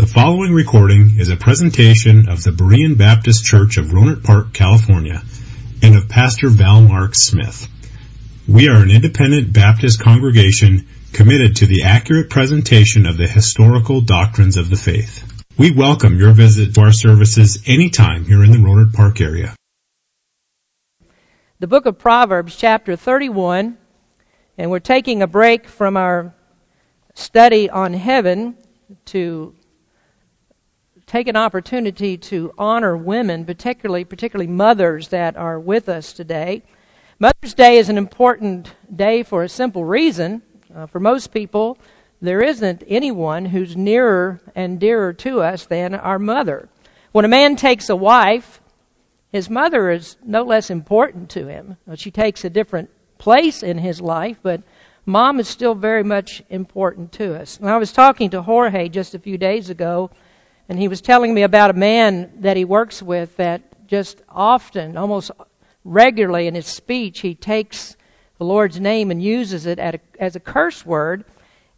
The following recording is a presentation of the Berean Baptist Church of Rohnert Park, California, and of Pastor Val Mark Smith. We are an independent Baptist congregation committed to the accurate presentation of the historical doctrines of the faith. We welcome your visit to our services anytime here in the Rohnert Park area. The book of Proverbs, chapter 31, and we're taking a break from our study on heaven to take an opportunity to honor women, particularly particularly mothers that are with us today. Mother's Day is an important day for a simple reason. Uh, for most people, there isn't anyone who's nearer and dearer to us than our mother. When a man takes a wife, his mother is no less important to him. She takes a different place in his life, but mom is still very much important to us. And I was talking to Jorge just a few days ago and he was telling me about a man that he works with that just often, almost regularly in his speech, he takes the Lord's name and uses it a, as a curse word.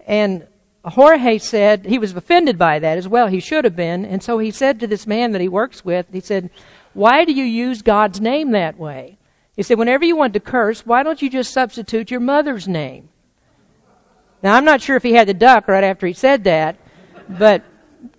And Jorge said he was offended by that as well. He should have been. And so he said to this man that he works with, he said, Why do you use God's name that way? He said, Whenever you want to curse, why don't you just substitute your mother's name? Now, I'm not sure if he had the duck right after he said that, but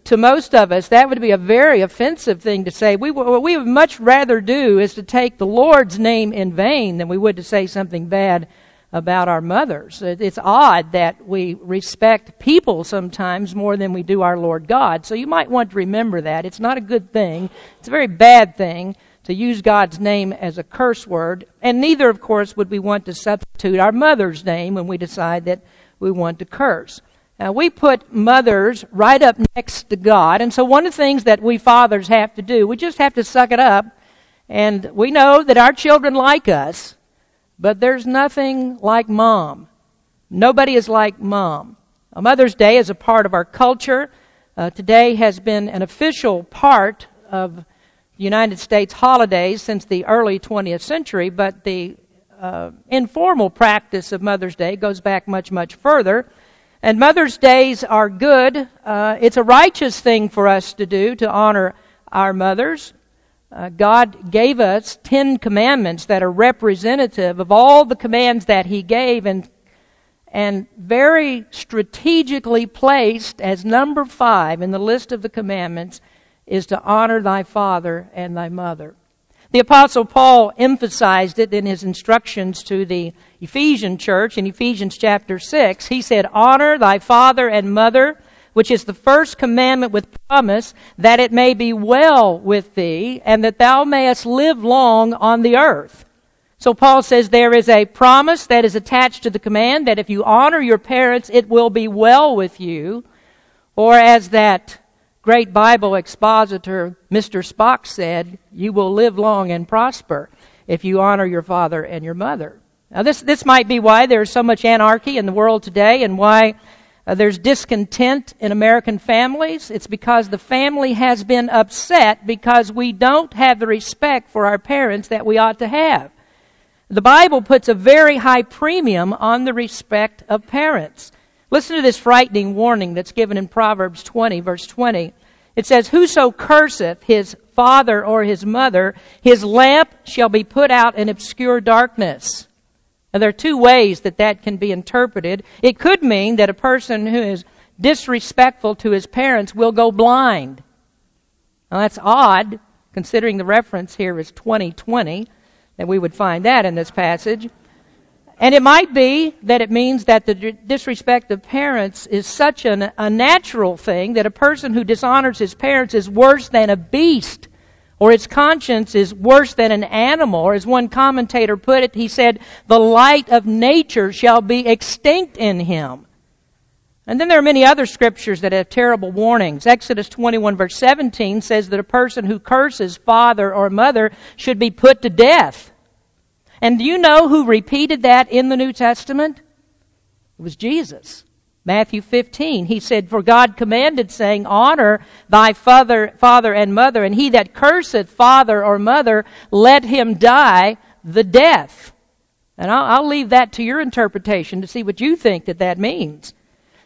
to most of us, that would be a very offensive thing to say. We, what we would much rather do is to take the Lord's name in vain than we would to say something bad about our mothers. It's odd that we respect people sometimes more than we do our Lord God. So you might want to remember that. It's not a good thing. It's a very bad thing to use God's name as a curse word. And neither, of course, would we want to substitute our mother's name when we decide that we want to curse. Now, we put mothers right up next to God, and so one of the things that we fathers have to do, we just have to suck it up, and we know that our children like us, but there's nothing like mom. Nobody is like mom. A Mother's Day is a part of our culture. Uh, today has been an official part of United States holidays since the early 20th century, but the uh, informal practice of Mother's Day goes back much, much further. And Mother's Days are good. Uh, it's a righteous thing for us to do to honor our mothers. Uh, God gave us Ten Commandments that are representative of all the commands that He gave, and and very strategically placed as number five in the list of the commandments is to honor thy father and thy mother. The Apostle Paul emphasized it in his instructions to the Ephesian church in Ephesians chapter 6. He said, Honor thy father and mother, which is the first commandment with promise, that it may be well with thee, and that thou mayest live long on the earth. So Paul says there is a promise that is attached to the command that if you honor your parents, it will be well with you. Or as that great Bible expositor, Mr. Spock, said, You will live long and prosper if you honor your father and your mother. Now, this, this might be why there's so much anarchy in the world today and why uh, there's discontent in American families. It's because the family has been upset because we don't have the respect for our parents that we ought to have. The Bible puts a very high premium on the respect of parents. Listen to this frightening warning that's given in Proverbs 20, verse 20. It says, Whoso curseth his father or his mother, his lamp shall be put out in obscure darkness. Now, there are two ways that that can be interpreted. It could mean that a person who is disrespectful to his parents will go blind. Now, that's odd, considering the reference here is 2020, that we would find that in this passage. And it might be that it means that the disrespect of parents is such an, a natural thing that a person who dishonors his parents is worse than a beast, or its conscience is worse than an animal. Or as one commentator put it, he said, the light of nature shall be extinct in him. And then there are many other scriptures that have terrible warnings. Exodus 21 verse 17 says that a person who curses father or mother should be put to death. And do you know who repeated that in the New Testament? It was Jesus. Matthew 15. He said, For God commanded, saying, Honor thy father, father and mother, and he that curseth father or mother, let him die the death. And I'll, I'll leave that to your interpretation to see what you think that that means.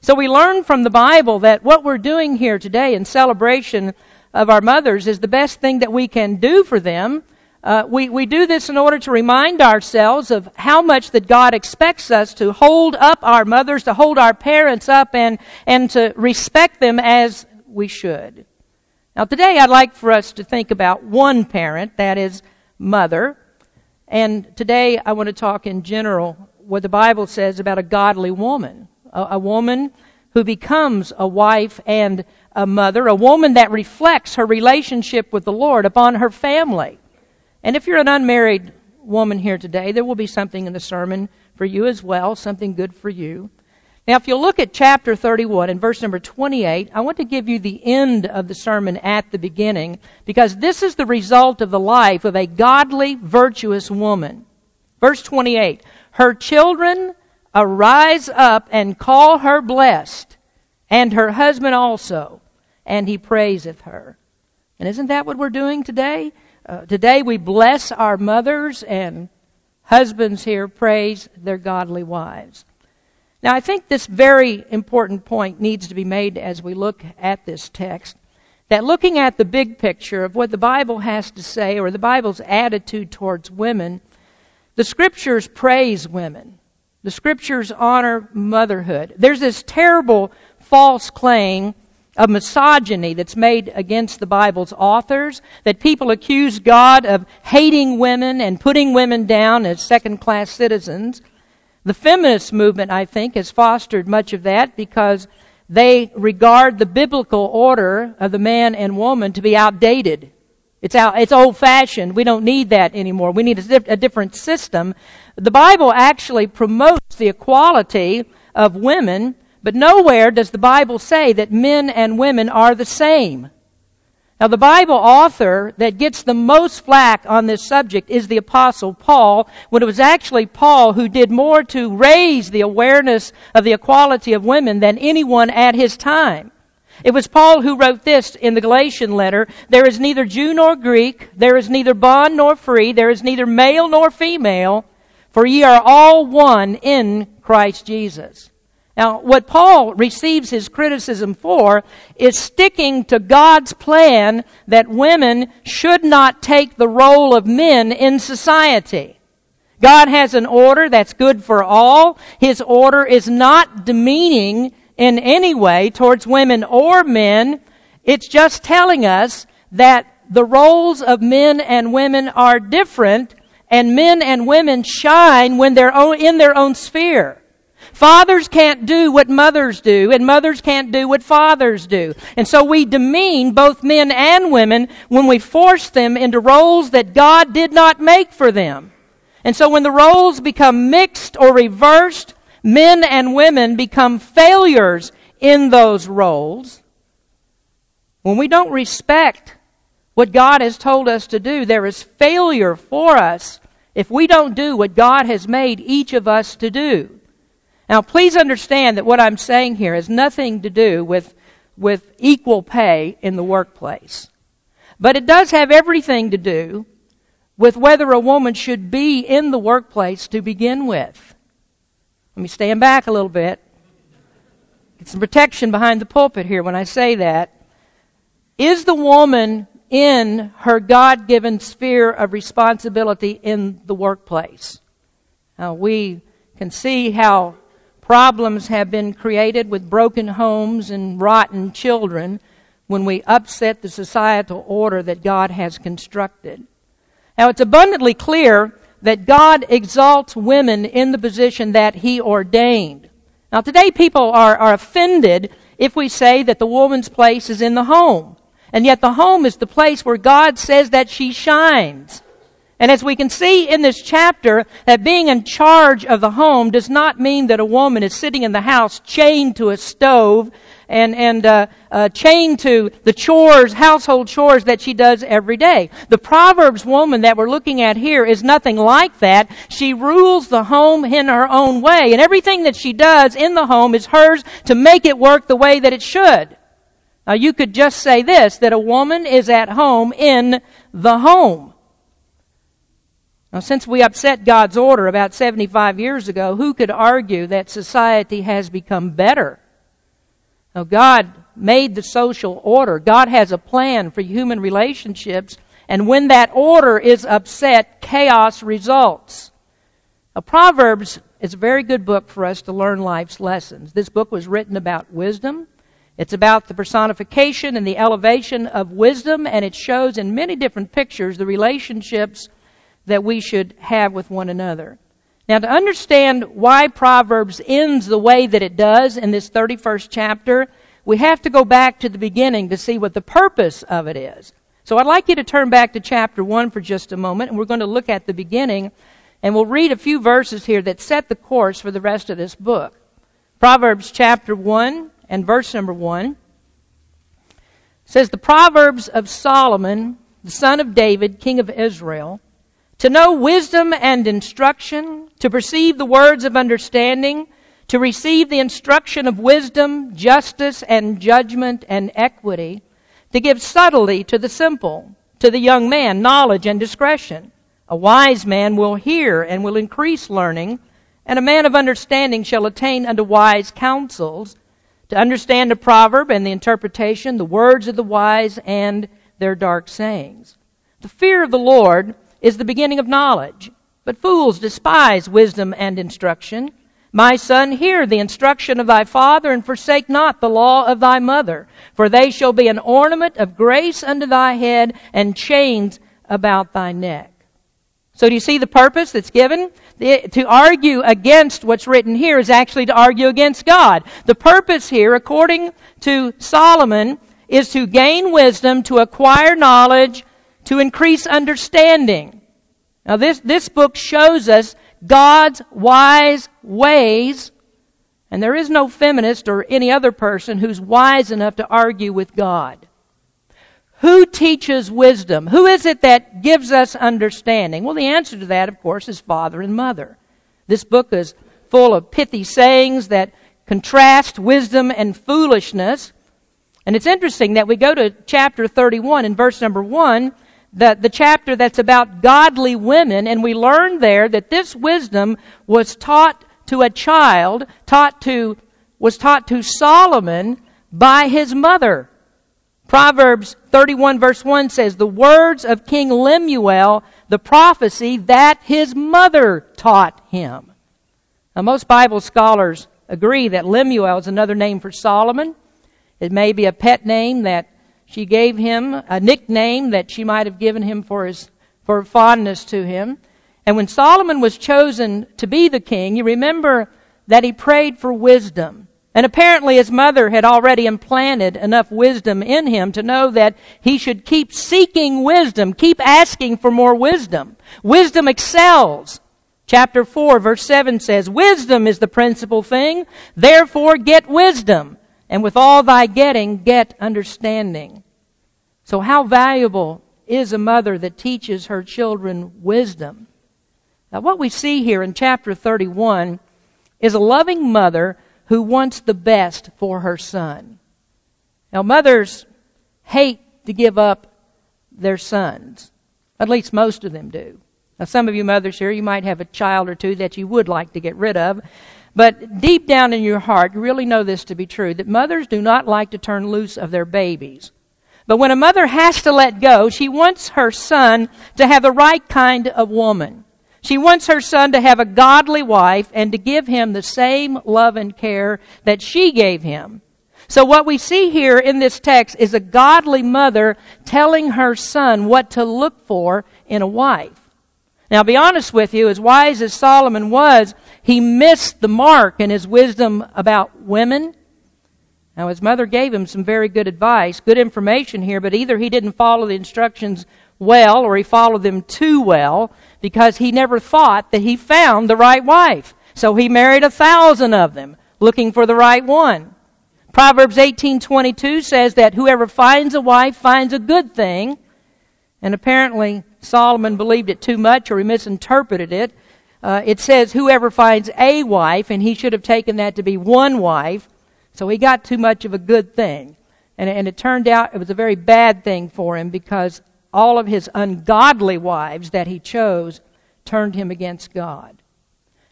So we learn from the Bible that what we're doing here today in celebration of our mothers is the best thing that we can do for them. Uh, we, we do this in order to remind ourselves of how much that God expects us to hold up our mothers, to hold our parents up, and, and to respect them as we should. Now, today I'd like for us to think about one parent, that is, mother. And today I want to talk in general what the Bible says about a godly woman. A, a woman who becomes a wife and a mother, a woman that reflects her relationship with the Lord upon her family. And if you're an unmarried woman here today, there will be something in the sermon for you as well, something good for you. Now, if you look at chapter 31 and verse number 28, I want to give you the end of the sermon at the beginning because this is the result of the life of a godly, virtuous woman. Verse 28 Her children arise up and call her blessed, and her husband also, and he praiseth her. And isn't that what we're doing today? Uh, today we bless our mothers and husbands here praise their godly wives. Now, I think this very important point needs to be made as we look at this text. That looking at the big picture of what the Bible has to say, or the Bible's attitude towards women, the Scriptures praise women. The Scriptures honor motherhood. There's this terrible false claim of misogyny that's made against the Bible's authors, that people accuse God of hating women and putting women down as second class citizens. The feminist movement, I think, has fostered much of that because they regard the biblical order of the man and woman to be outdated. It's out, it's old fashioned. We don't need that anymore. We need a, a different system. The Bible actually promotes the equality of women but nowhere does the Bible say that men and women are the same. Now, the Bible author that gets the most flack on this subject is the Apostle Paul, when it was actually Paul who did more to raise the awareness of the equality of women than anyone at his time. It was Paul who wrote this in the Galatian letter There is neither Jew nor Greek, there is neither bond nor free, there is neither male nor female, for ye are all one in Christ Jesus. Now, what Paul receives his criticism for is sticking to God's plan that women should not take the role of men in society. God has an order that's good for all. His order is not demeaning in any way towards women or men. It's just telling us that the roles of men and women are different and men and women shine when they're in their own sphere. Fathers can't do what mothers do, and mothers can't do what fathers do. And so we demean both men and women when we force them into roles that God did not make for them. And so when the roles become mixed or reversed, men and women become failures in those roles. When we don't respect what God has told us to do, there is failure for us if we don't do what God has made each of us to do. Now, please understand that what I'm saying here has nothing to do with, with equal pay in the workplace. But it does have everything to do with whether a woman should be in the workplace to begin with. Let me stand back a little bit. Get some protection behind the pulpit here when I say that. Is the woman in her God given sphere of responsibility in the workplace? Now, we can see how Problems have been created with broken homes and rotten children when we upset the societal order that God has constructed. Now, it's abundantly clear that God exalts women in the position that He ordained. Now, today people are, are offended if we say that the woman's place is in the home. And yet the home is the place where God says that she shines. And as we can see in this chapter, that being in charge of the home does not mean that a woman is sitting in the house chained to a stove and, and uh, uh, chained to the chores, household chores that she does every day. The Proverbs woman that we're looking at here is nothing like that. She rules the home in her own way, and everything that she does in the home is hers to make it work the way that it should. Now, you could just say this that a woman is at home in the home. Now, since we upset God's order about 75 years ago, who could argue that society has become better Now, God made the social order. God has a plan for human relationships, and when that order is upset, chaos results. Now, Proverbs is a very good book for us to learn life's lessons. This book was written about wisdom. It's about the personification and the elevation of wisdom, and it shows in many different pictures the relationships that we should have with one another. Now, to understand why Proverbs ends the way that it does in this 31st chapter, we have to go back to the beginning to see what the purpose of it is. So I'd like you to turn back to chapter 1 for just a moment, and we're going to look at the beginning, and we'll read a few verses here that set the course for the rest of this book. Proverbs chapter 1 and verse number 1 says, The Proverbs of Solomon, the son of David, king of Israel, to know wisdom and instruction, to perceive the words of understanding, to receive the instruction of wisdom, justice, and judgment and equity, to give subtlety to the simple, to the young man knowledge and discretion. A wise man will hear and will increase learning, and a man of understanding shall attain unto wise counsels, to understand a proverb and the interpretation, the words of the wise and their dark sayings. The fear of the Lord is the beginning of knowledge. But fools despise wisdom and instruction. My son, hear the instruction of thy father, and forsake not the law of thy mother, for they shall be an ornament of grace unto thy head, and chains about thy neck. So do you see the purpose that's given? The, to argue against what's written here is actually to argue against God. The purpose here, according to Solomon, is to gain wisdom, to acquire knowledge, to increase understanding. Now this, this book shows us God's wise ways, and there is no feminist or any other person who's wise enough to argue with God. Who teaches wisdom? Who is it that gives us understanding? Well, the answer to that, of course, is father and mother. This book is full of pithy sayings that contrast wisdom and foolishness. And it's interesting that we go to chapter 31 in verse number 1 the, the chapter that's about godly women, and we learn there that this wisdom was taught to a child, taught to, was taught to Solomon by his mother. Proverbs 31 verse 1 says, The words of King Lemuel, the prophecy that his mother taught him. Now, most Bible scholars agree that Lemuel is another name for Solomon. It may be a pet name that she gave him a nickname that she might have given him for his for fondness to him. And when Solomon was chosen to be the king, you remember that he prayed for wisdom. And apparently his mother had already implanted enough wisdom in him to know that he should keep seeking wisdom, keep asking for more wisdom. Wisdom excels. Chapter 4 verse 7 says, Wisdom is the principal thing, therefore get wisdom and with all thy getting, get understanding. So, how valuable is a mother that teaches her children wisdom? Now, what we see here in chapter 31 is a loving mother who wants the best for her son. Now, mothers hate to give up their sons. At least most of them do. Now, some of you mothers here, you might have a child or two that you would like to get rid of. But deep down in your heart, you really know this to be true that mothers do not like to turn loose of their babies. But when a mother has to let go, she wants her son to have the right kind of woman. She wants her son to have a godly wife and to give him the same love and care that she gave him. So what we see here in this text is a godly mother telling her son what to look for in a wife. Now, be honest with you, as wise as Solomon was, he missed the mark in his wisdom about women. Now, his mother gave him some very good advice, good information here, but either he didn't follow the instructions well or he followed them too well because he never thought that he found the right wife. So he married a thousand of them looking for the right one. Proverbs 18:22 says that whoever finds a wife finds a good thing, and apparently Solomon believed it too much or he misinterpreted it. Uh, it says, whoever finds a wife, and he should have taken that to be one wife. So he got too much of a good thing. And, and it turned out it was a very bad thing for him because all of his ungodly wives that he chose turned him against God.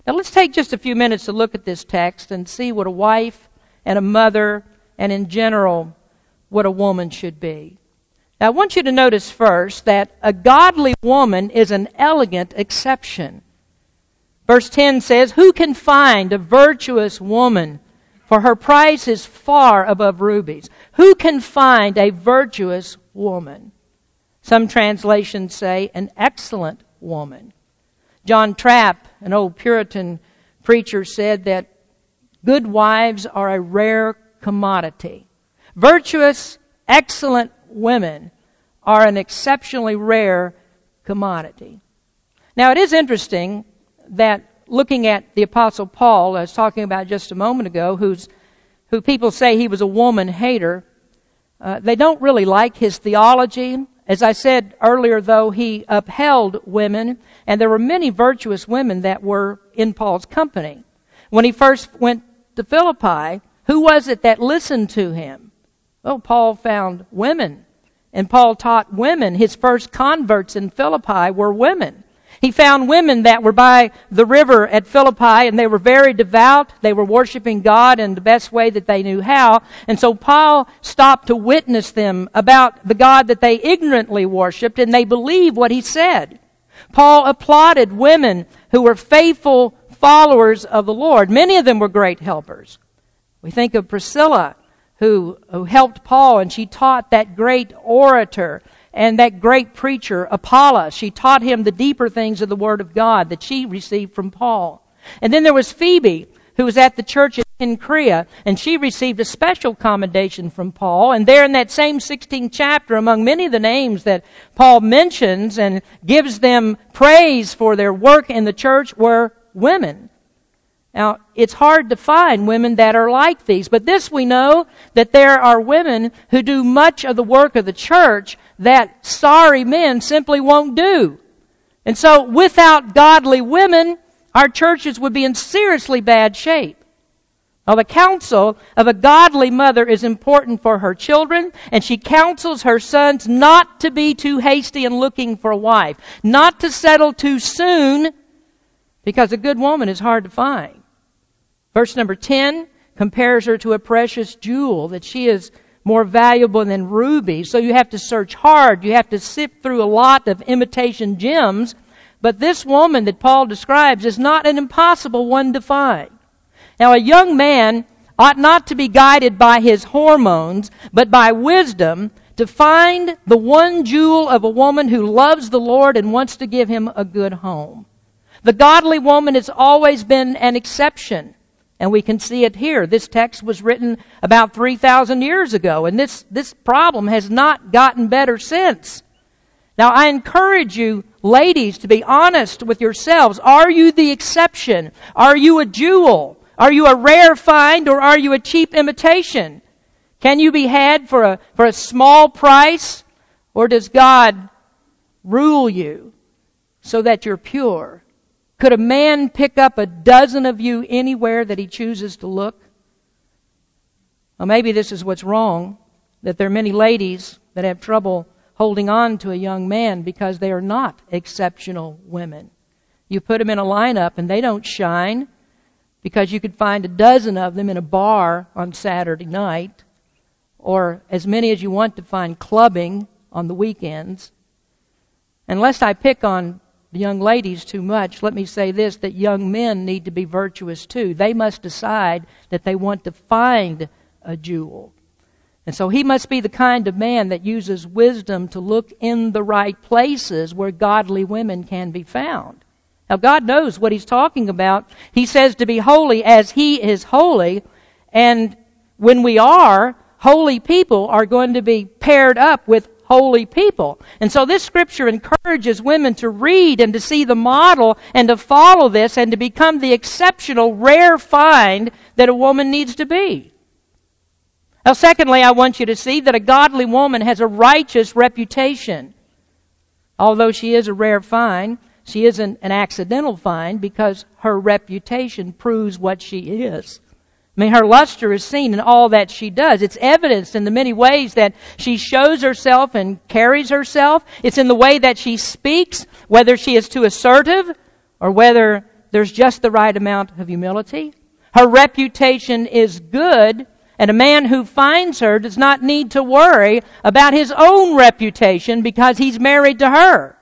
Now let's take just a few minutes to look at this text and see what a wife and a mother and in general what a woman should be. Now, I want you to notice first that a godly woman is an elegant exception. Verse 10 says, Who can find a virtuous woman? For her price is far above rubies. Who can find a virtuous woman? Some translations say, an excellent woman. John Trapp, an old Puritan preacher, said that good wives are a rare commodity. Virtuous, excellent women are an exceptionally rare commodity. Now, it is interesting that looking at the Apostle Paul, I was talking about just a moment ago, who's, who people say he was a woman hater, uh, they don't really like his theology. As I said earlier, though, he upheld women, and there were many virtuous women that were in Paul's company. When he first went to Philippi, who was it that listened to him? Well, Paul found women. And Paul taught women. His first converts in Philippi were women. He found women that were by the river at Philippi and they were very devout. They were worshiping God in the best way that they knew how. And so Paul stopped to witness them about the God that they ignorantly worshiped and they believed what he said. Paul applauded women who were faithful followers of the Lord. Many of them were great helpers. We think of Priscilla who, who helped Paul and she taught that great orator and that great preacher, Apollos. She taught him the deeper things of the Word of God that she received from Paul. And then there was Phoebe, who was at the church in Cenchreae, and she received a special commendation from Paul. And there in that same 16th chapter, among many of the names that Paul mentions and gives them praise for their work in the church were women. Now, it's hard to find women that are like these, but this we know that there are women who do much of the work of the church that sorry men simply won't do. And so, without godly women, our churches would be in seriously bad shape. Now, the counsel of a godly mother is important for her children, and she counsels her sons not to be too hasty in looking for a wife, not to settle too soon, because a good woman is hard to find. Verse number 10 compares her to a precious jewel, that she is more valuable than rubies. So you have to search hard. You have to sift through a lot of imitation gems. But this woman that Paul describes is not an impossible one to find. Now, a young man ought not to be guided by his hormones, but by wisdom to find the one jewel of a woman who loves the Lord and wants to give him a good home. The godly woman has always been an exception. And we can see it here. This text was written about 3,000 years ago, and this, this problem has not gotten better since. Now, I encourage you, ladies, to be honest with yourselves. Are you the exception? Are you a jewel? Are you a rare find, or are you a cheap imitation? Can you be had for a, for a small price, or does God rule you so that you're pure? Could a man pick up a dozen of you anywhere that he chooses to look? Well, maybe this is what's wrong that there are many ladies that have trouble holding on to a young man because they are not exceptional women. You put them in a lineup and they don't shine because you could find a dozen of them in a bar on Saturday night or as many as you want to find clubbing on the weekends. Unless I pick on young ladies too much, let me say this that young men need to be virtuous too. They must decide that they want to find a jewel. And so he must be the kind of man that uses wisdom to look in the right places where godly women can be found. Now, God knows what he's talking about. He says to be holy as he is holy. And when we are, holy people are going to be paired up with holy people. And so this scripture encourages women to read and to see the model and to follow this and to become the exceptional, rare find that a woman needs to be. Now, secondly, I want you to see that a godly woman has a righteous reputation. Although she is a rare find, she isn't an accidental find because her reputation proves what she is. I mean, her luster is seen in all that she does. It's evidenced in the many ways that she shows herself and carries herself. It's in the way that she speaks, whether she is too assertive or whether there's just the right amount of humility. Her reputation is good And a man who finds her does not need to worry about his own reputation because he's married to her.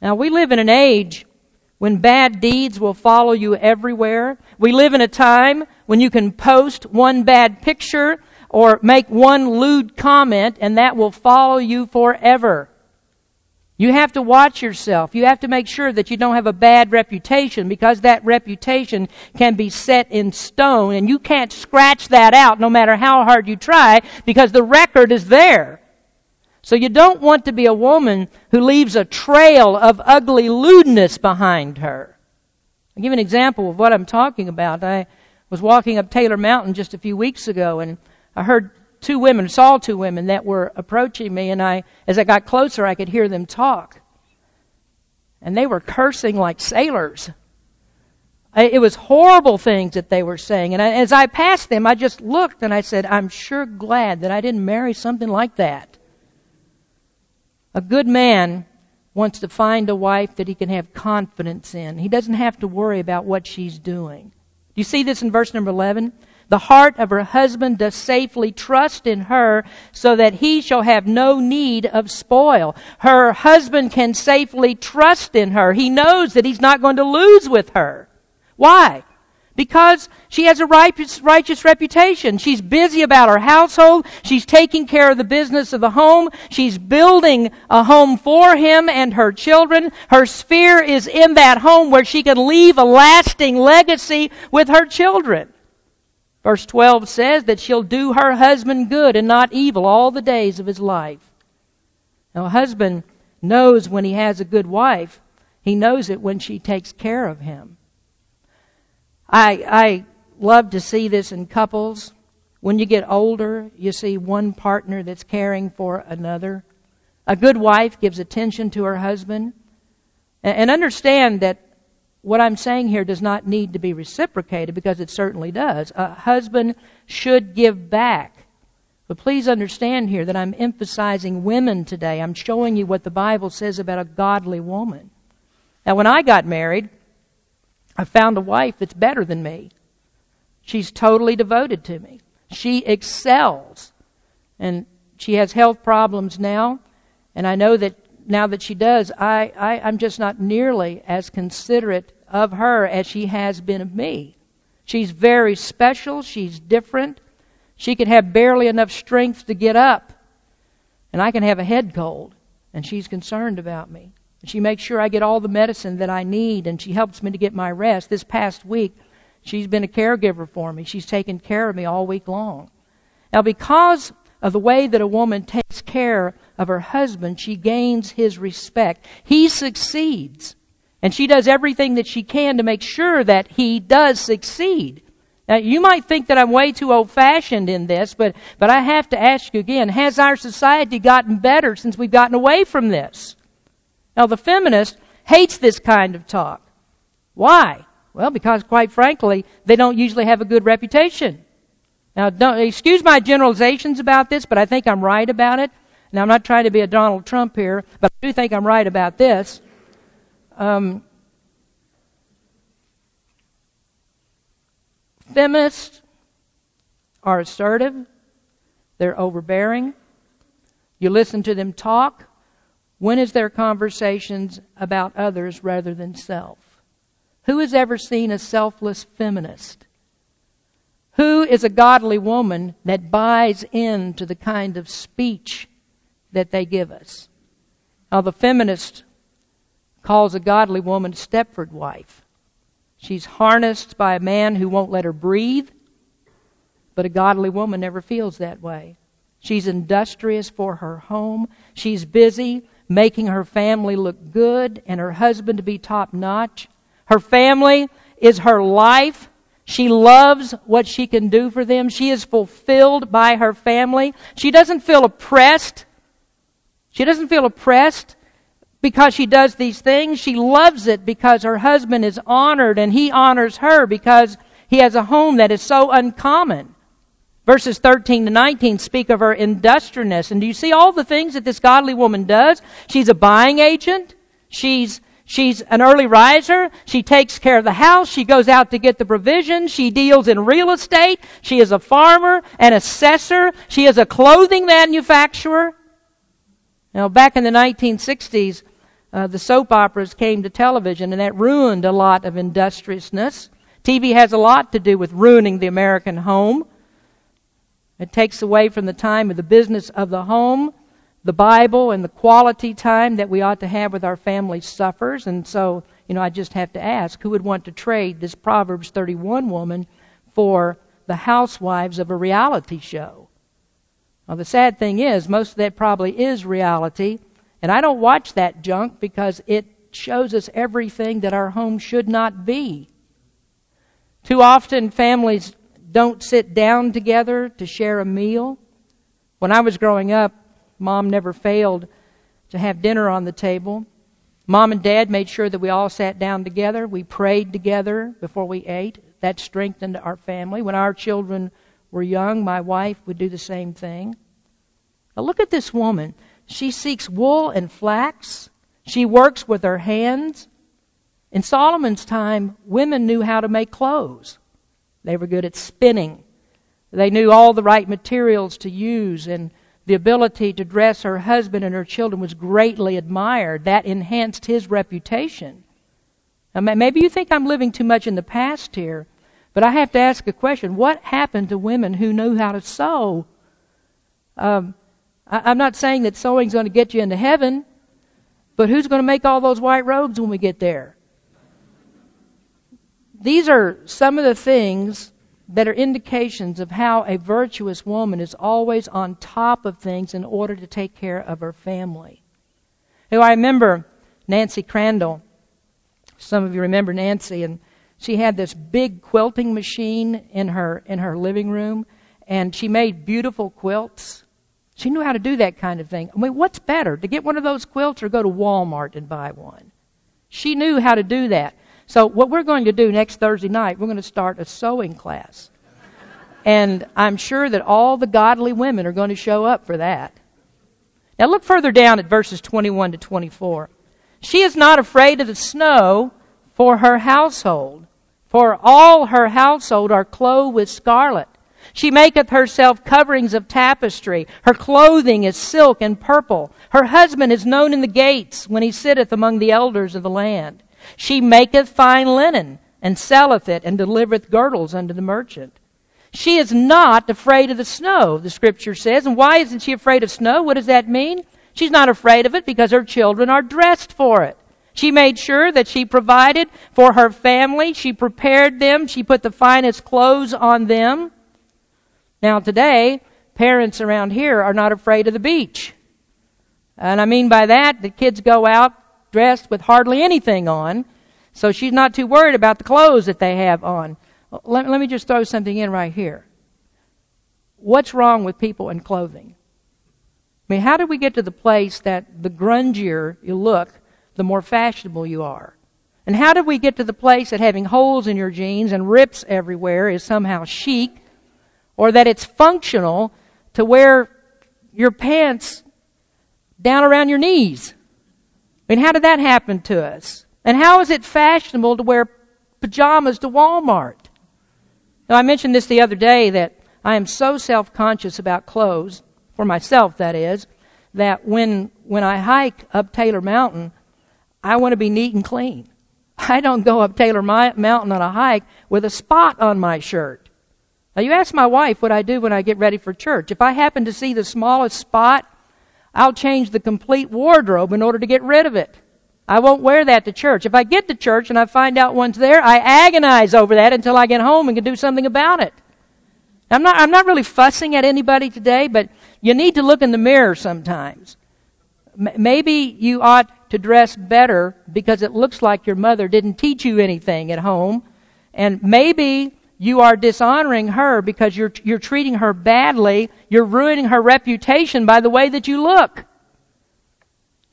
Now we live in an age when bad deeds will follow you everywhere. We live in a time when you can post one bad picture or make one lewd comment and that will follow you forever. You have to watch yourself. You have to make sure that you don't have a bad reputation because that reputation can be set in stone and you can't scratch that out no matter how hard you try because the record is there. So you don't want to be a woman who leaves a trail of ugly lewdness behind her. I'll give an example of what I'm talking about. I was walking up Taylor Mountain just a few weeks ago and I heard two women, saw two women that were approaching me, and I, as I got closer, I could hear them talk. And they were cursing like sailors. It was horrible things that they were saying. And as I passed them, I just looked and I said, I'm sure glad that I didn't marry something like that. A good man wants to find a wife that he can have confidence in. He doesn't have to worry about what she's doing. Do you see this in verse number 11? The heart of her husband does safely trust in her so that he shall have no need of spoil. Her husband can safely trust in her. He knows that he's not going to lose with her. Why? Because she has a righteous, righteous reputation. She's busy about her household. She's taking care of the business of the home. She's building a home for him and her children. Her sphere is in that home where she can leave a lasting legacy with her children. Verse 12 says that she'll do her husband good and not evil all the days of his life. Now, a husband knows when he has a good wife, he knows it when she takes care of him. I, I love to see this in couples. When you get older, you see one partner that's caring for another. A good wife gives attention to her husband. And understand that what I'm saying here does not need to be reciprocated because it certainly does. A husband should give back. But please understand here that I'm emphasizing women today. I'm showing you what the Bible says about a godly woman. Now, when I got married, I found a wife that's better than me. She's totally devoted to me. She excels. And she has health problems now. And I know that now that she does, I, I, I'm just not nearly as considerate of her as she has been of me. She's very special. She's different. She can have barely enough strength to get up. And I can have a head cold. And she's concerned about me. She makes sure I get all the medicine that I need. And she helps me to get my rest. This past week, she's been a caregiver for me. She's taken care of me all week long. Now, because of the way that a woman takes care of her husband, she gains his respect. He succeeds and she does everything that she can to make sure that he does succeed. Now, you might think that I'm way too old fashioned in this, but, but I have to ask you again has our society gotten better since we've gotten away from this? Now, the feminist hates this kind of talk. Why? Well, because quite frankly, they don't usually have a good reputation. Now, don't, excuse my generalizations about this, but I think I'm right about it. Now, I'm not trying to be a Donald Trump here, but I do think I'm right about this. Um, feminists are assertive, they're overbearing. You listen to them talk. When is their conversations about others rather than self? Who has ever seen a selfless feminist? Who is a godly woman that buys into the kind of speech that they give us? Now, the feminist calls a godly woman Stepford wife. She's harnessed by a man who won't let her breathe, but a godly woman never feels that way. She's industrious for her home. She's busy making her family look good and her husband to be top notch. Her family is her life. She loves what she can do for them. She is fulfilled by her family. She doesn't feel oppressed. She doesn't feel oppressed because she does these things. She loves it because her husband is honored and he honors her because he has a home that is so uncommon. Verses 13 to 19 speak of her industriousness. And do you see all the things that this godly woman does? She's a buying agent. She's, She's an early riser. She takes care of the house. She goes out to get the provisions. She deals in real estate. She is a farmer, an assessor. She is a clothing manufacturer. Now, back in the 1960s, uh, the soap operas came to television, and that ruined a lot of industriousness. TV has a lot to do with ruining the American home. It takes away from the time of the business of the home. The Bible and the quality time that we ought to have with our family suffers. And so, you know, I just have to ask who would want to trade this Proverbs 31 woman for the housewives of a reality show? Well, the sad thing is, most of that probably is reality. And I don't watch that junk because it shows us everything that our home should not be. Too often, families don't sit down together to share a meal. When I was growing up, mom never failed to have dinner on the table. Mom and dad made sure that we all sat down together. We prayed together before we ate. That strengthened our family. When our children were young, my wife would do the same thing. Now look at this woman. She seeks wool and flax. She works with her hands. In Solomon's time, women knew how to make clothes. They were good at spinning. They knew all the right materials to use, and the ability to dress her husband and her children was greatly admired. That enhanced his reputation. Now, maybe you think I'm living too much in the past here, but I have to ask a question. What happened to women who knew how to sew? Um, I, I'm not saying that sewing's going to get you into heaven, but who's going to make all those white robes when we get there? These are some of the things that are indications of how a virtuous woman is always on top of things in order to take care of her family. Who I remember Nancy Crandall. Some of you remember Nancy, and she had this big quilting machine in her in her living room, and she made beautiful quilts. She knew how to do that kind of thing. I mean, what's better, to get one of those quilts or go to Walmart and buy one? She knew how to do that. So what we're going to do next Thursday night, we're going to start a sewing class. And I'm sure that all the godly women are going to show up for that. Now look further down at verses 21 to 24. She is not afraid of the snow for her household, for all her household are clothed with scarlet. She maketh herself coverings of tapestry. Her clothing is silk and purple. Her husband is known in the gates when he sitteth among the elders of the land. She maketh fine linen, and selleth it, and delivereth girdles unto the merchant. She is not afraid of the snow, the scripture says. And why isn't she afraid of snow? What does that mean? She's not afraid of it because her children are dressed for it. She made sure that she provided for her family. She prepared them. She put the finest clothes on them. Now today, parents around here are not afraid of the beach. And I mean by that, the kids go out dressed with hardly anything on, so she's not too worried about the clothes that they have on. Let, let me just throw something in right here. What's wrong with people in clothing? I mean, how did we get to the place that the grungier you look, the more fashionable you are? And how did we get to the place that having holes in your jeans and rips everywhere is somehow chic, or that it's functional to wear your pants down around your knees? I mean, how did that happen to us? And how is it fashionable to wear pajamas to Walmart? Now, I mentioned this the other day that I am so self conscious about clothes, for myself that is, that when, when I hike up Taylor Mountain, I want to be neat and clean. I don't go up Taylor Mountain on a hike with a spot on my shirt. Now, you ask my wife what I do when I get ready for church. If I happen to see the smallest spot I'll change the complete wardrobe in order to get rid of it. I won't wear that to church. If I get to church and I find out one's there, I agonize over that until I get home and can do something about it. I'm not, I'm not really fussing at anybody today, but you need to look in the mirror sometimes. M- maybe you ought to dress better because it looks like your mother didn't teach you anything at home. And maybe you are dishonoring her because you're, you're treating her badly. You're ruining her reputation by the way that you look.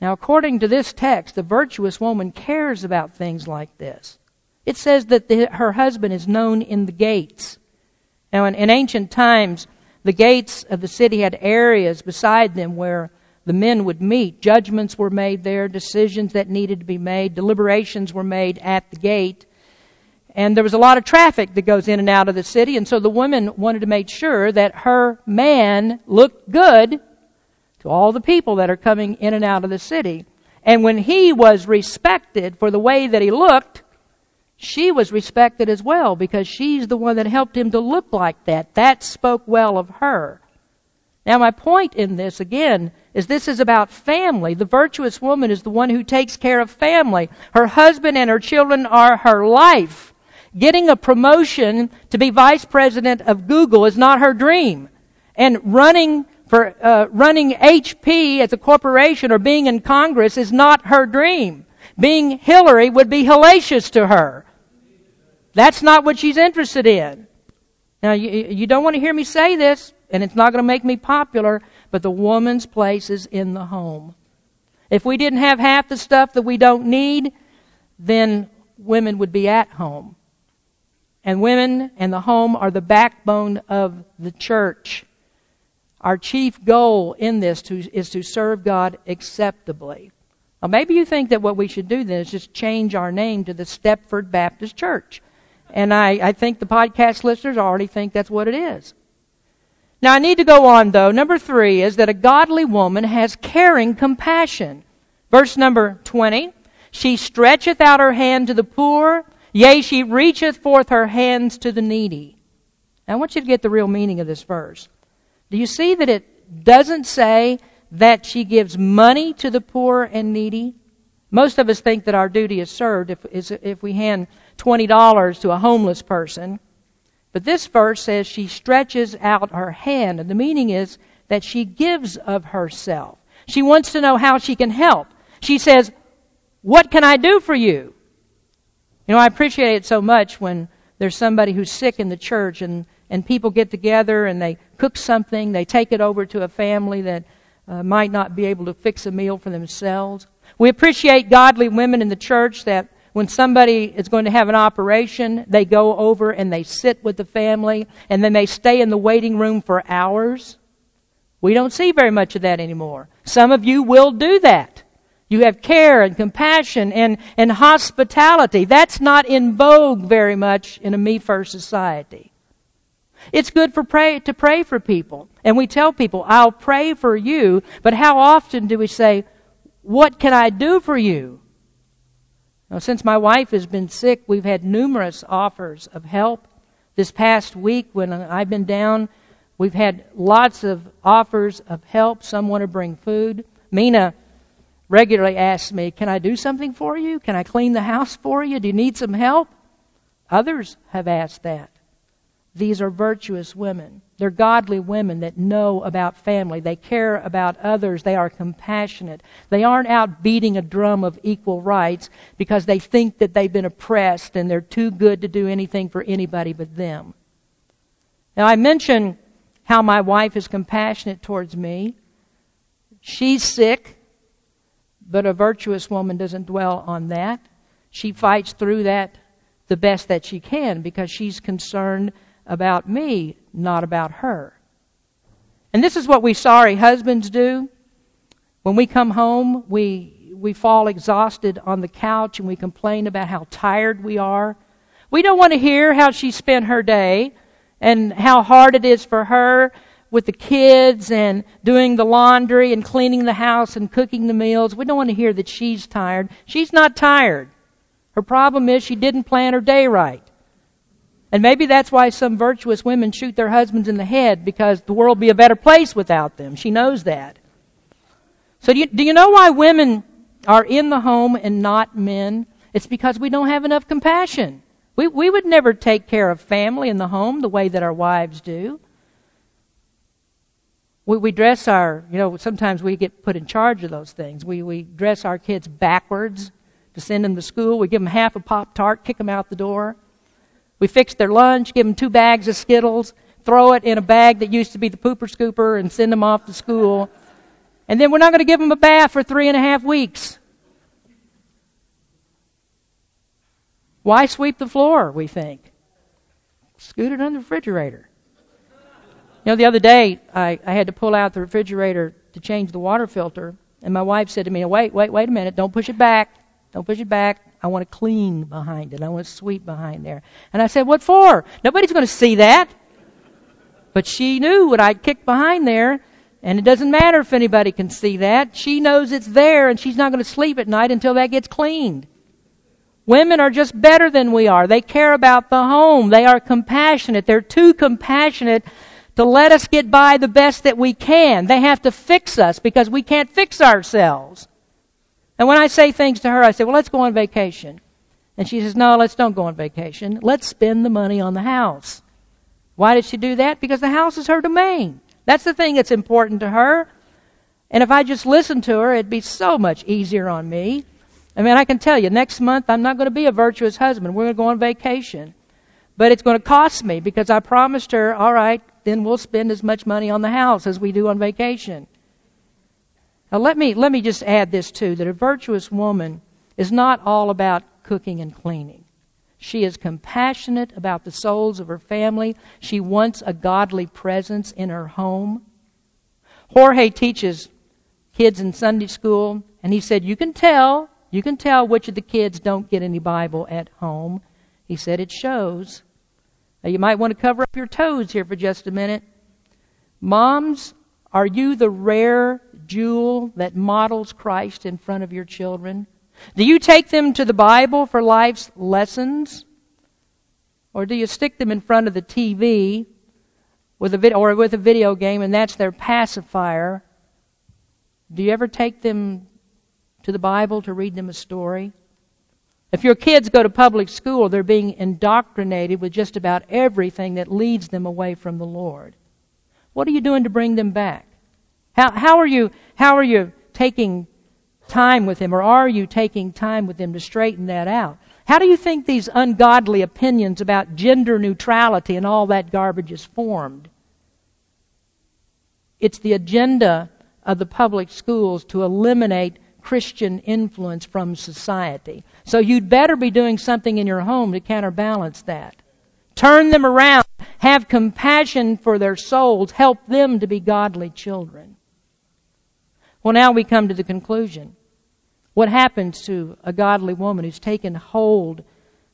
Now, according to this text, the virtuous woman cares about things like this. It says that the, her husband is known in the gates. Now, in, in, ancient times, the gates of the city had areas beside them where the men would meet. Judgments were made there, decisions that needed to be made, deliberations were made at the gate. And there was a lot of traffic that goes in and out of the city, and so the woman wanted to make sure that her man looked good to all the people that are coming in and out of the city. And when he was respected for the way that he looked, she was respected as well because she's the one that helped him to look like that. That spoke well of her. Now, my point in this, again, is this is about family. The virtuous woman is the one who takes care of family. Her husband and her children are her life. Getting a promotion to be vice president of Google is not her dream. And running for uh, running HP as a corporation or being in Congress is not her dream. Being Hillary would be hellacious to her. That's not what she's interested in. Now, you, you don't want to hear me say this, and it's not going to make me popular, but the woman's place is in the home. If we didn't have half the stuff that we don't need, then women would be at home. And women and the home are the backbone of the church. Our chief goal in this to, is to serve God acceptably. Now, maybe you think that what we should do then is just change our name to the Stepford Baptist Church. And I, I think the podcast listeners already think that's what it is. Now I need to go on though. Number three is that a godly woman has caring compassion. Verse number 20. She stretcheth out her hand to the poor, yea, she reacheth forth her hands to the needy. Now I want you to get the real meaning of this verse. Do you see that it doesn't say that she gives money to the poor and needy? Most of us think that our duty is served if, if we hand $20 to a homeless person. But this verse says she stretches out her hand, and the meaning is that she gives of herself. She wants to know how she can help. She says, What can I do for you? You know, I appreciate it so much when there's somebody who's sick in the church and, and people get together and they cook something, they take it over to a family that uh, might not be able to fix a meal for themselves. We appreciate godly women in the church that when somebody is going to have an operation, they go over and they sit with the family and then they stay in the waiting room for hours. We don't see very much of that anymore. Some of you will do that. You have care and compassion and, and hospitality. That's not in vogue very much in a me first society. It's good for pray, to pray for people. And we tell people, I'll pray for you, but how often do we say, what can I do for you? Now, since my wife has been sick, we've had numerous offers of help. This past week, when I've been down, we've had lots of offers of help. Some want to bring food. Mina regularly asks me, Can I do something for you? Can I clean the house for you? Do you need some help? Others have asked that. These are virtuous women. They're godly women that know about family. They care about others. They are compassionate. They aren't out beating a drum of equal rights because they think that they've been oppressed and they're too good to do anything for anybody but them. Now, I mentioned how my wife is compassionate towards me. She's sick, but a virtuous woman doesn't dwell on that. She fights through that the best that she can because she's concerned about me, not about her. And this is what we sorry husbands do. When we come home, we, we fall exhausted on the couch and we complain about how tired we are. We don't want to hear how she spent her day and how hard it is for her with the kids and doing the laundry and cleaning the house and cooking the meals. We don't want to hear that she's tired. She's not tired. Her problem is she didn't plan her day right. And maybe that's why some virtuous women shoot their husbands in the head because the world would be a better place without them. She knows that. So do you, do you know why women are in the home and not men? It's because we don't have enough compassion. We, we would never take care of family in the home the way that our wives do. We, we dress our, you know, sometimes we get put in charge of those things. We, we dress our kids backwards to send them to school. We give them half a Pop Tart, kick them out the door. We fix their lunch, give them two bags of Skittles, throw it in a bag that used to be the pooper scooper, and send them off to school. And then we're not going to give them a bath for three and a half weeks. Why sweep the floor, we think? Scoot it under the refrigerator. You know, the other day, I, I had to pull out the refrigerator to change the water filter. And my wife said to me, wait, wait, wait a minute. Don't push it back. Don't push it back. I want to clean behind it. I want to sweep behind there. And I said, what for? Nobody's going to see that. But she knew what I'd kicked behind there. And it doesn't matter if anybody can see that. She knows it's there and she's not going to sleep at night until that gets cleaned. Women are just better than we are. They care about the home. They are compassionate. They're too compassionate to let us get by the best that we can. They have to fix us because we can't fix ourselves. And when I say things to her, I say, well, let's go on vacation. And she says, no, let's don't go on vacation. Let's spend the money on the house. Why did she do that? Because the house is her domain. That's the thing that's important to her. And if I just listened to her, it'd be so much easier on me. I mean, I can tell you, next month I'm not going to be a virtuous husband. We're going to go on vacation. But it's going to cost me because I promised her, all right, then we'll spend as much money on the house as we do on vacation. Now let me, let me just add this too, that a virtuous woman is not all about cooking and cleaning. She is compassionate about the souls of her family. She wants a godly presence in her home. Jorge teaches kids in Sunday school, and he said, You can tell, you can tell which of the kids don't get any Bible at home. He said, It shows. Now, you might want to cover up your toes here for just a minute. Moms, are you the rare jewel that models Christ in front of your children? Do you take them to the Bible for life's lessons? Or do you stick them in front of the TV with a vid- or with a video game and that's their pacifier? Do you ever take them to the Bible to read them a story? If your kids go to public school, they're being indoctrinated with just about everything that leads them away from the Lord. What are you doing to bring them back? How, how, are you, how are you taking time with them, or are you taking time with them to straighten that out? How do you think these ungodly opinions about gender neutrality and all that garbage is formed? It's the agenda of the public schools to eliminate Christian influence from society. So you'd better be doing something in your home to counterbalance that. Turn them around. Have compassion for their souls. Help them to be godly children. Well, now we come to the conclusion. What happens to a godly woman who's taken hold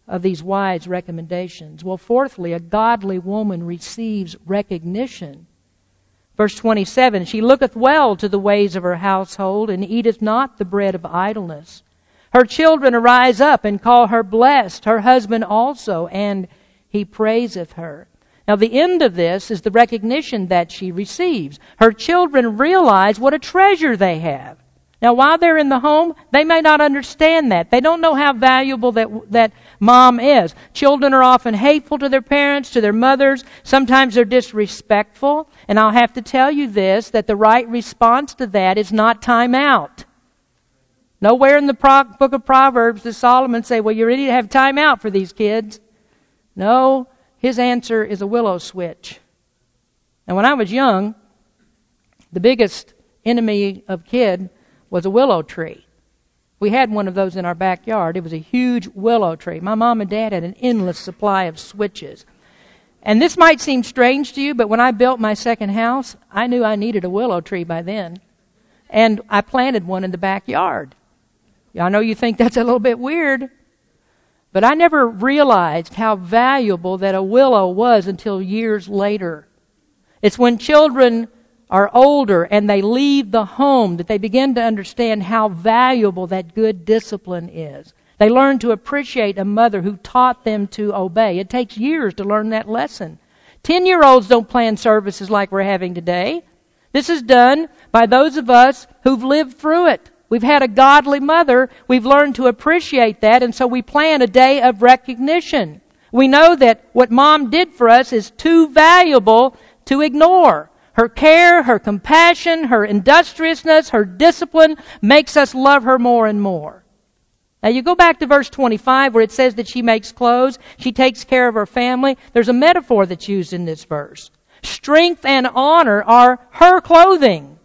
of these wise recommendations? Well, fourthly, a godly woman receives recognition. Verse 27 She looketh well to the ways of her household, and eateth not the bread of idleness. Her children arise up and call her blessed, her husband also, and he praiseth her. Now, the end of this is the recognition that she receives. Her children realize what a treasure they have. Now, while they're in the home, they may not understand that. They don't know how valuable that, that mom is. Children are often hateful to their parents, to their mothers. Sometimes they're disrespectful. And I'll have to tell you this, that the right response to that is not time out. Nowhere in the pro- book of Proverbs does Solomon say, well, you're ready to have time out for these kids. No, his answer is a willow switch. And when I was young, the biggest enemy of kid was a willow tree. We had one of those in our backyard. It was a huge willow tree. My mom and dad had an endless supply of switches. And this might seem strange to you, but when I built my second house, I knew I needed a willow tree by then. And I planted one in the backyard. I know you think that's a little bit weird, but I never realized how valuable that a willow was until years later. It's when children are older and they leave the home that they begin to understand how valuable that good discipline is. They learn to appreciate a mother who taught them to obey. It takes years to learn that lesson. Ten year olds don't plan services like we're having today. This is done by those of us who've lived through it. We've had a godly mother. We've learned to appreciate that, and so we plan a day of recognition. We know that what mom did for us is too valuable to ignore. Her care, her compassion, her industriousness, her discipline makes us love her more and more. Now you go back to verse 25 where it says that she makes clothes, she takes care of her family. There's a metaphor that's used in this verse. Strength and honor are her clothing.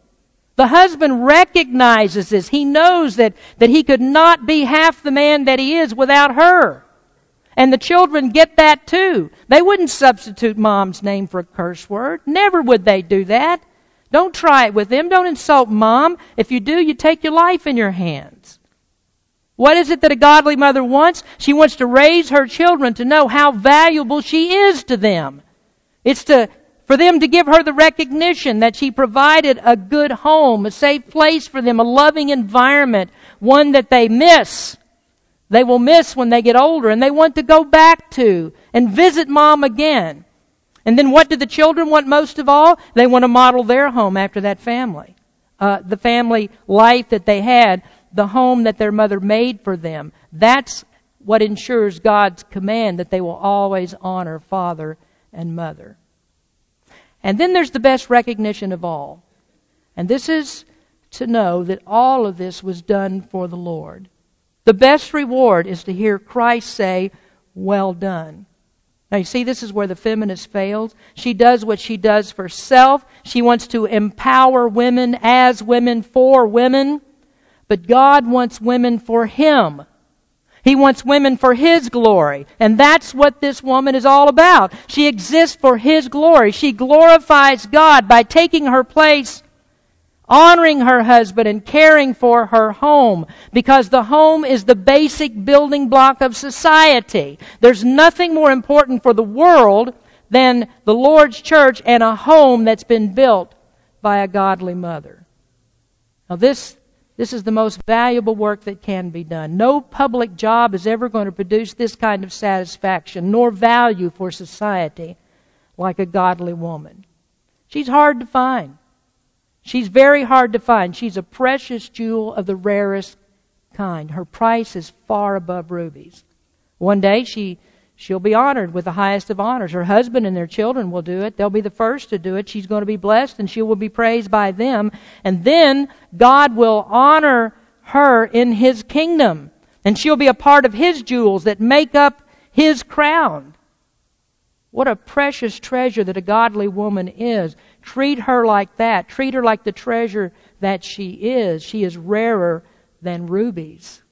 The husband recognizes this. He knows that, that he could not be half the man that he is without her. And the children get that too. They wouldn't substitute mom's name for a curse word. Never would they do that. Don't try it with them. Don't insult mom. If you do, you take your life in your hands. What is it that a godly mother wants? She wants to raise her children to know how valuable she is to them. It's to, for them to give her the recognition that she provided a good home, a safe place for them, a loving environment, one that they miss. They will miss when they get older and they want to go back to and visit mom again. And then what do the children want most of all? They want to model their home after that family. Uh, the family life that they had the home that their mother made for them. That's what ensures God's command that they will always honor father and mother. And then there's the best recognition of all. And this is to know that all of this was done for the Lord. The best reward is to hear Christ say, Well done. Now, you see, this is where the feminist fails. She does what she does for self. She wants to empower women as women for women. But God wants women for Him. He wants women for His glory. And that's what this woman is all about. She exists for His glory. She glorifies God by taking her place, honoring her husband, and caring for her home. Because the home is the basic building block of society. There's nothing more important for the world than the Lord's church and a home that's been built by a godly mother. Now, this this is the most valuable work that can be done. No public job is ever going to produce this kind of satisfaction nor value for society like a godly woman. She's hard to find. She's very hard to find. She's a precious jewel of the rarest kind. Her price is far above rubies. One day she She'll be honored with the highest of honors. Her husband and their children will do it. They'll be the first to do it. She's going to be blessed and she will be praised by them. And then God will honor her in His kingdom. And she'll be a part of His jewels that make up His crown. What a precious treasure that a godly woman is. Treat her like that. Treat her like the treasure that she is. She is rarer than rubies.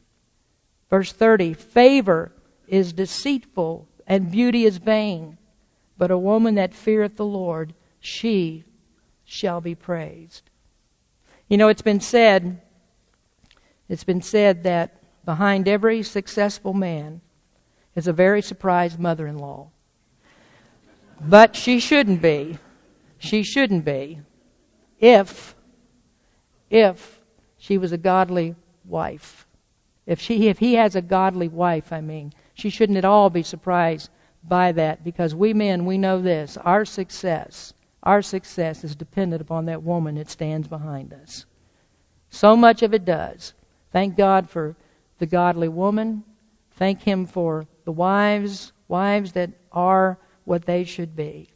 Verse 30 Favor is deceitful and beauty is vain. But a woman that feareth the Lord, she shall be praised. You know, it's been said, it's been said that behind every successful man is a very surprised mother in law. But she shouldn't be. She shouldn't be. If, if she was a godly wife. If she, if he has a godly wife, I mean, she shouldn't at all be surprised by that because we men, we know this. Our success, our success is dependent upon that woman that stands behind us. So much of it does. Thank God for the godly woman. Thank Him for the wives, wives that are what they should be.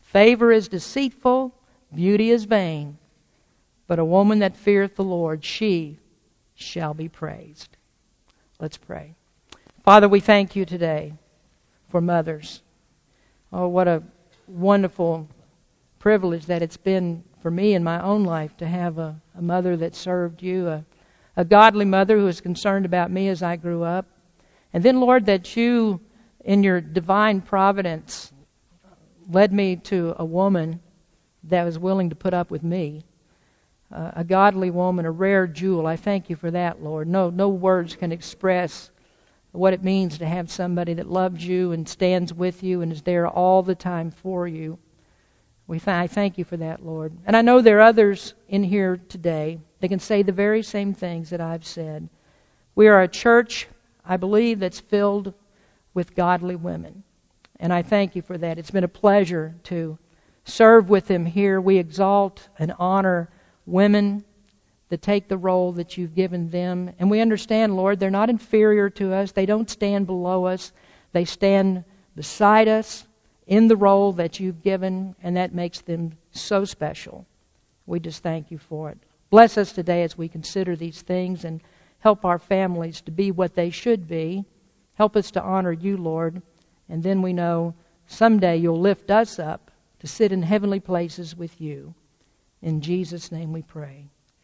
Favor is deceitful, beauty is vain, but a woman that feareth the Lord, she shall be praised. Let's pray. Father, we thank you today for mothers. Oh, what a wonderful privilege that it's been for me in my own life to have a, a mother that served you, a, a godly mother who was concerned about me as I grew up. And then, Lord, that you, in your divine providence, led me to a woman that was willing to put up with me. Uh, a godly woman, a rare jewel. I thank you for that, Lord. No, no words can express what it means to have somebody that loves you and stands with you and is there all the time for you. We th- I thank you for that, Lord. And I know there are others in here today that can say the very same things that I've said. We are a church, I believe, that's filled with godly women. And I thank you for that. It's been a pleasure to serve with them here. We exalt and honor women that take the role that you've given them. And we understand, Lord, they're not inferior to us, they don't stand below us, they stand beside us in the role that you've given, and that makes them so special. We just thank you for it. Bless us today as we consider these things and help our families to be what they should be. Help us to honor you, Lord. And then we know someday you'll lift us up to sit in heavenly places with you. In Jesus' name we pray.